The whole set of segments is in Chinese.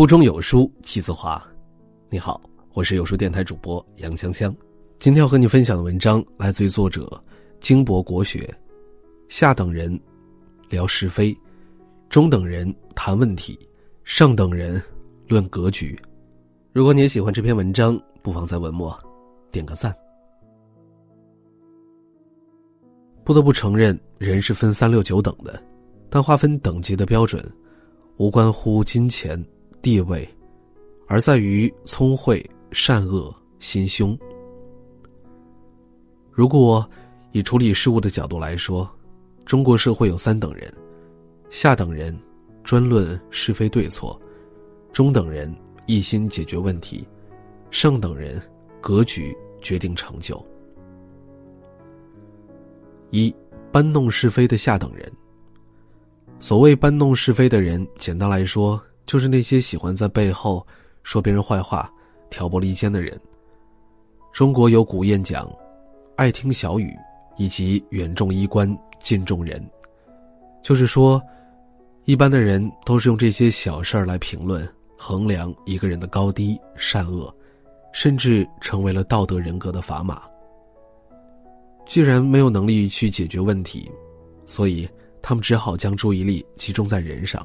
腹中有书气自华。你好，我是有书电台主播杨香香。今天要和你分享的文章来自于作者金博国学。下等人聊是非，中等人谈问题，上等人论格局。如果你也喜欢这篇文章，不妨在文末点个赞。不得不承认，人是分三六九等的，但划分等级的标准，无关乎金钱。地位，而在于聪慧、善恶、心胸。如果以处理事物的角度来说，中国社会有三等人：下等人专论是非对错，中等人一心解决问题，上等人格局决定成就。一搬弄是非的下等人。所谓搬弄是非的人，简单来说。就是那些喜欢在背后说别人坏话、挑拨离间的人。中国有古谚讲：“爱听小语，以及远重衣冠，近重人。”就是说，一般的人都是用这些小事儿来评论、衡量一个人的高低、善恶，甚至成为了道德人格的砝码。既然没有能力去解决问题，所以他们只好将注意力集中在人上。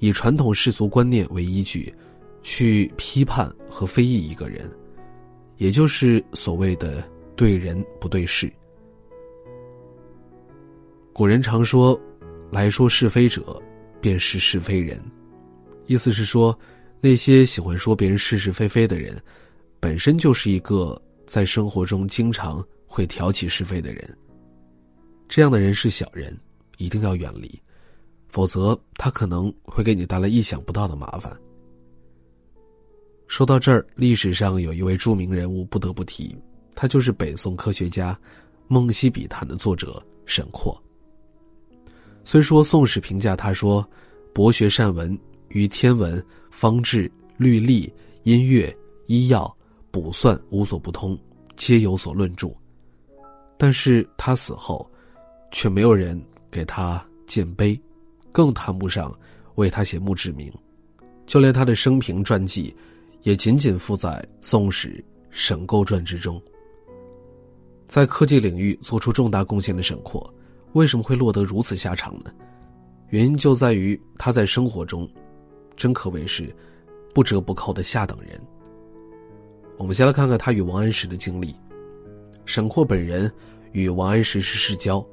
以传统世俗观念为依据，去批判和非议一个人，也就是所谓的“对人不对事”。古人常说：“来说是非者，便是是非人。”意思是说，那些喜欢说别人是是非非的人，本身就是一个在生活中经常会挑起是非的人。这样的人是小人，一定要远离。否则，他可能会给你带来意想不到的麻烦。说到这儿，历史上有一位著名人物不得不提，他就是北宋科学家《梦溪笔谈》的作者沈括。虽说《宋史》评价他说：“博学善文，与天文、方志、律历、音乐、医药、卜算无所不通，皆有所论著。”但是他死后，却没有人给他建碑。更谈不上为他写墓志铭，就连他的生平传记，也仅仅附在《宋史·沈构传》之中。在科技领域做出重大贡献的沈括，为什么会落得如此下场呢？原因就在于他在生活中，真可谓是不折不扣的下等人。我们先来看看他与王安石的经历。沈括本人与王安石是世交，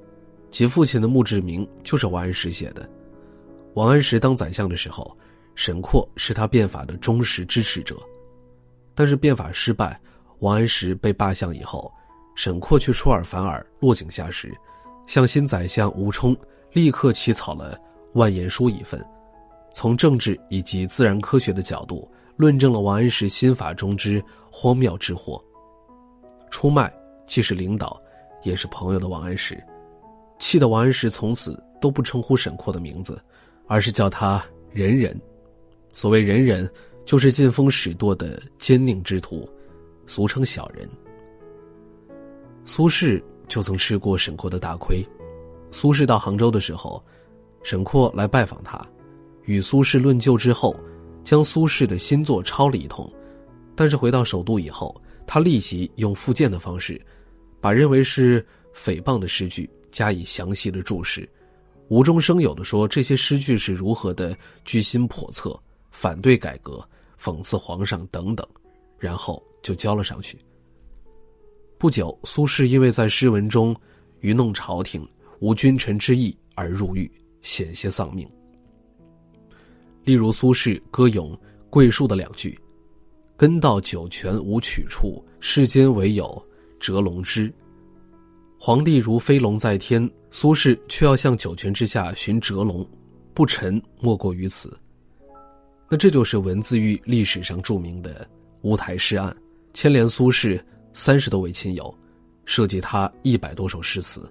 其父亲的墓志铭就是王安石写的。王安石当宰相的时候，沈括是他变法的忠实支持者，但是变法失败，王安石被罢相以后，沈括却出尔反尔，落井下石，向新宰相吴充立刻起草了万言书一份，从政治以及自然科学的角度论证了王安石新法中之荒谬之祸。出卖既是领导，也是朋友的王安石，气得王安石从此都不称呼沈括的名字。而是叫他仁人，所谓仁人，就是见风使舵的奸佞之徒，俗称小人。苏轼就曾吃过沈括的大亏。苏轼到杭州的时候，沈括来拜访他，与苏轼论旧之后，将苏轼的新作抄了一通。但是回到首都以后，他立即用复荐的方式，把认为是诽谤的诗句加以详细的注释。无中生有的说这些诗句是如何的居心叵测，反对改革，讽刺皇上等等，然后就交了上去。不久，苏轼因为在诗文中愚弄朝廷、无君臣之义而入狱，险些丧命。例如苏轼歌咏桂树的两句：“根到九泉无曲处，世间唯有折龙枝。”皇帝如飞龙在天，苏轼却要向九泉之下寻蛰龙，不臣莫过于此。那这就是文字狱历史上著名的乌台诗案，牵连苏轼三十多位亲友，涉及他一百多首诗词。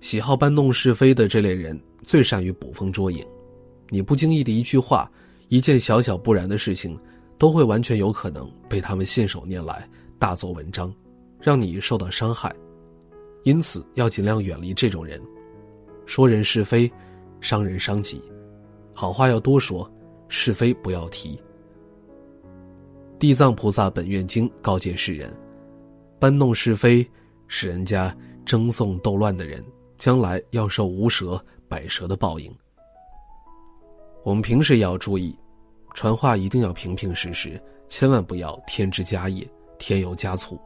喜好搬弄是非的这类人，最善于捕风捉影。你不经意的一句话，一件小小不然的事情，都会完全有可能被他们信手拈来，大做文章。让你受到伤害，因此要尽量远离这种人。说人是非，伤人伤己；好话要多说，是非不要提。地藏菩萨本愿经告诫世人：搬弄是非，使人家争讼斗乱的人，将来要受无舌、百舌的报应。我们平时也要注意，传话一定要平平实实，千万不要添枝加叶、添油加醋，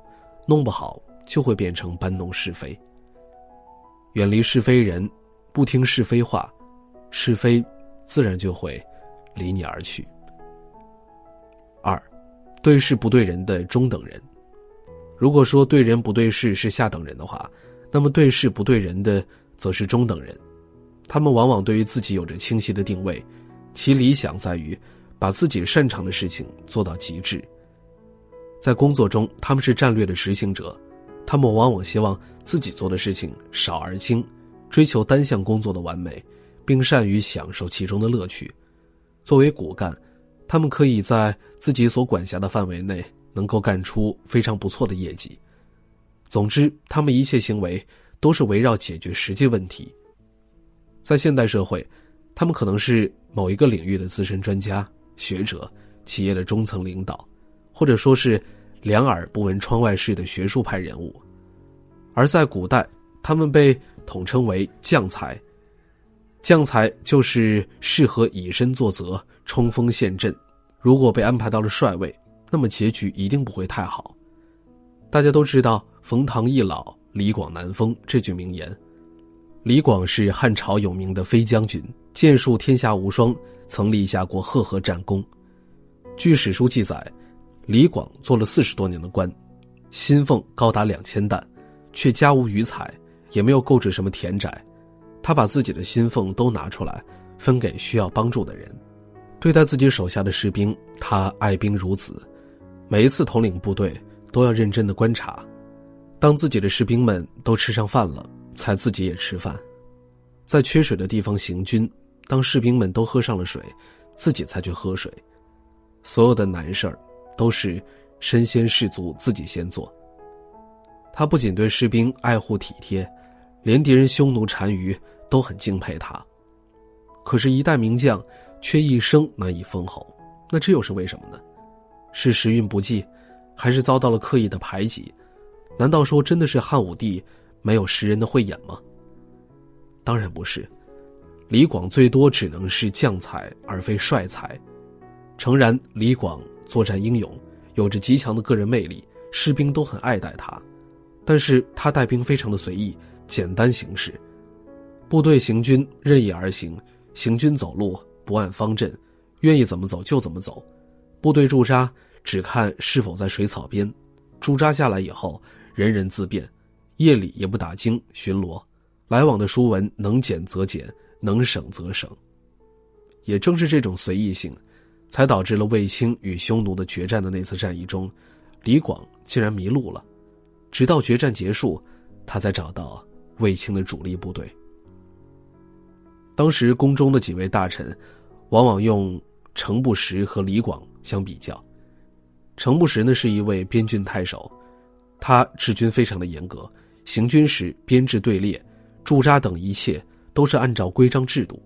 弄不好就会变成搬弄是非。远离是非人，不听是非话，是非自然就会离你而去。二。对事不对人的中等人，如果说对人不对事是下等人的话，那么对事不对人的则是中等人。他们往往对于自己有着清晰的定位，其理想在于把自己擅长的事情做到极致。在工作中，他们是战略的执行者，他们往往希望自己做的事情少而精，追求单项工作的完美，并善于享受其中的乐趣。作为骨干。他们可以在自己所管辖的范围内，能够干出非常不错的业绩。总之，他们一切行为都是围绕解决实际问题。在现代社会，他们可能是某一个领域的资深专家、学者、企业的中层领导，或者说是两耳不闻窗外事的学术派人物。而在古代，他们被统称为将才。将才就是适合以身作则。冲锋陷阵，如果被安排到了帅位，那么结局一定不会太好。大家都知道“冯唐易老，李广难封”这句名言。李广是汉朝有名的飞将军，剑术天下无双，曾立下过赫赫战功。据史书记载，李广做了四十多年的官，薪俸高达两千担，却家无余财，也没有购置什么田宅。他把自己的薪俸都拿出来，分给需要帮助的人。对待自己手下的士兵，他爱兵如子，每一次统领部队都要认真的观察。当自己的士兵们都吃上饭了，才自己也吃饭。在缺水的地方行军，当士兵们都喝上了水，自己才去喝水。所有的难事儿，都是身先士卒，自己先做。他不仅对士兵爱护体贴，连敌人匈奴单于都很敬佩他。可是，一代名将。却一生难以封侯，那这又是为什么呢？是时运不济，还是遭到了刻意的排挤？难道说真的是汉武帝没有识人的慧眼吗？当然不是，李广最多只能是将才而非帅才。诚然，李广作战英勇，有着极强的个人魅力，士兵都很爱戴他，但是他带兵非常的随意，简单行事，部队行军任意而行，行军走路。不按方阵，愿意怎么走就怎么走。部队驻扎只看是否在水草边。驻扎下来以后，人人自便。夜里也不打更巡逻，来往的书文能减则减，能省则省。也正是这种随意性，才导致了卫青与匈奴的决战的那次战役中，李广竟然迷路了。直到决战结束，他才找到卫青的主力部队。当时宫中的几位大臣，往往用程不识和李广相比较。程不识呢是一位边郡太守，他治军非常的严格，行军时编制队列、驻扎等一切都是按照规章制度。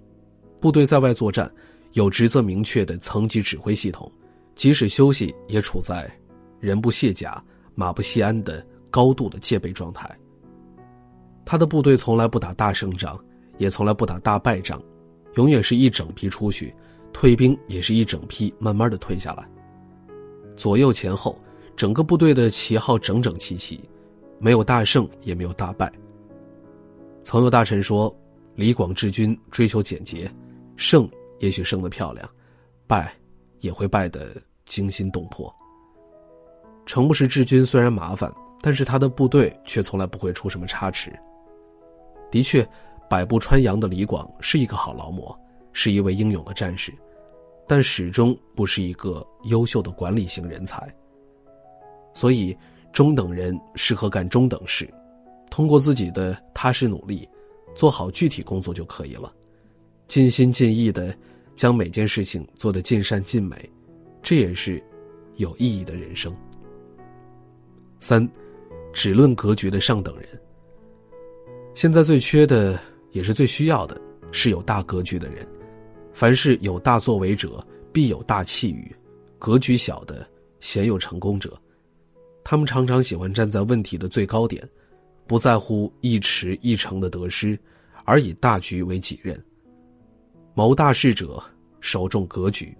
部队在外作战，有职责明确的层级指挥系统，即使休息也处在人不卸甲、马不卸鞍的高度的戒备状态。他的部队从来不打大胜仗。也从来不打大败仗，永远是一整批出去，退兵也是一整批慢慢的退下来。左右前后，整个部队的旗号整整齐齐，没有大胜，也没有大败。曾有大臣说，李广治军追求简洁，胜也许胜得漂亮，败也会败得惊心动魄。程不识治军虽然麻烦，但是他的部队却从来不会出什么差池。的确。百步穿杨的李广是一个好劳模，是一位英勇的战士，但始终不是一个优秀的管理型人才。所以，中等人适合干中等事，通过自己的踏实努力，做好具体工作就可以了，尽心尽意的将每件事情做得尽善尽美，这也是有意义的人生。三，只论格局的上等人。现在最缺的。也是最需要的，是有大格局的人。凡是有大作为者，必有大气宇，格局小的鲜有成功者。他们常常喜欢站在问题的最高点，不在乎一池一城的得失，而以大局为己任。谋大事者首重格局。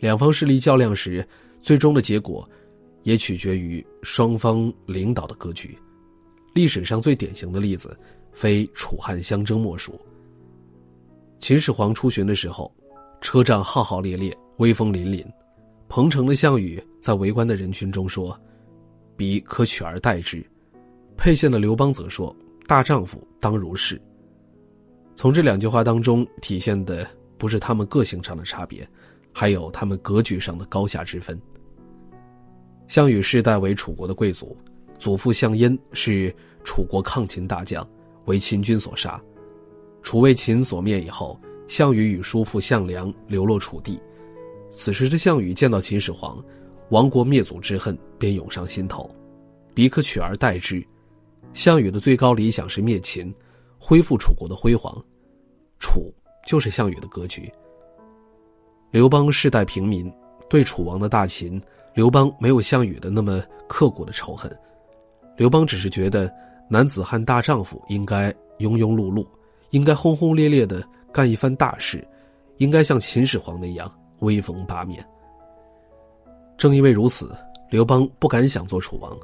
两方势力较量时，最终的结果也取决于双方领导的格局。历史上最典型的例子，非楚汉相争莫属。秦始皇出巡的时候，车仗浩浩烈烈，威风凛凛。彭城的项羽在围观的人群中说：“彼可取而代之。”沛县的刘邦则说：“大丈夫当如是。”从这两句话当中体现的不是他们个性上的差别，还有他们格局上的高下之分。项羽世代为楚国的贵族。祖父项燕是楚国抗秦大将，为秦军所杀。楚为秦所灭以后，项羽与叔父项梁流落楚地。此时的项羽见到秦始皇，亡国灭祖之恨便涌上心头，彼可取而代之。项羽的最高理想是灭秦，恢复楚国的辉煌。楚就是项羽的格局。刘邦世代平民，对楚王的大秦，刘邦没有项羽的那么刻骨的仇恨。刘邦只是觉得，男子汉大丈夫应该庸庸碌碌，应该轰轰烈烈的干一番大事，应该像秦始皇那样威风八面。正因为如此，刘邦不敢想做楚王，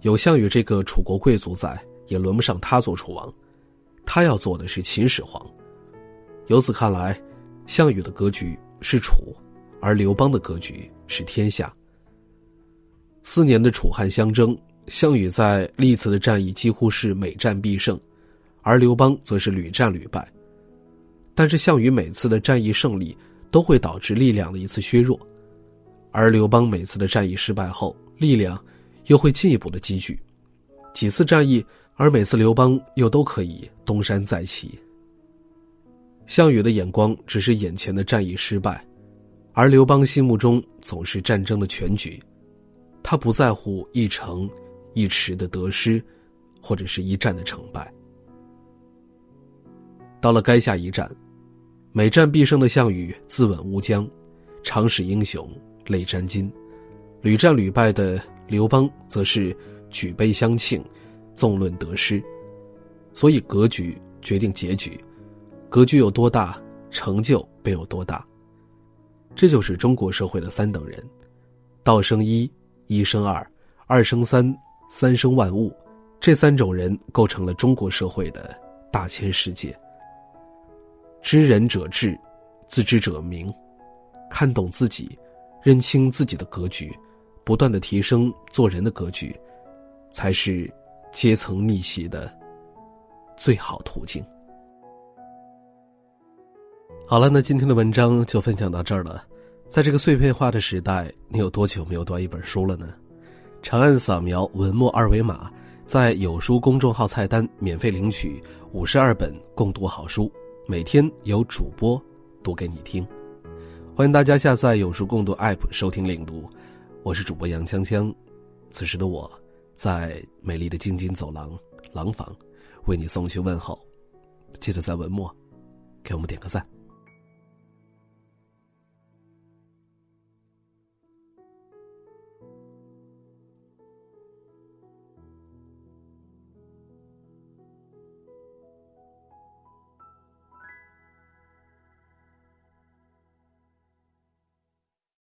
有项羽这个楚国贵族在，也轮不上他做楚王，他要做的是秦始皇。由此看来，项羽的格局是楚，而刘邦的格局是天下。四年的楚汉相争。项羽在历次的战役几乎是每战必胜，而刘邦则是屡战屡败。但是项羽每次的战役胜利都会导致力量的一次削弱，而刘邦每次的战役失败后，力量又会进一步的积聚。几次战役，而每次刘邦又都可以东山再起。项羽的眼光只是眼前的战役失败，而刘邦心目中总是战争的全局，他不在乎一城。一池的得失，或者是一战的成败。到了垓下一战，每战必胜的项羽自刎乌江，常使英雄泪沾襟；屡战屡败的刘邦则是举杯相庆，纵论得失。所以格局决定结局，格局有多大，成就便有多大。这就是中国社会的三等人：道生一，一生二，二生三。三生万物，这三种人构成了中国社会的大千世界。知人者智，自知者明。看懂自己，认清自己的格局，不断的提升做人的格局，才是阶层逆袭的最好途径。好了，那今天的文章就分享到这儿了。在这个碎片化的时代，你有多久没有读一本书了呢？长按扫描文末二维码，在有书公众号菜单免费领取五十二本共读好书，每天有主播读给你听。欢迎大家下载有书共读 APP 收听领读，我是主播杨锵锵。此时的我，在美丽的京津走廊廊坊，为你送去问候。记得在文末给我们点个赞。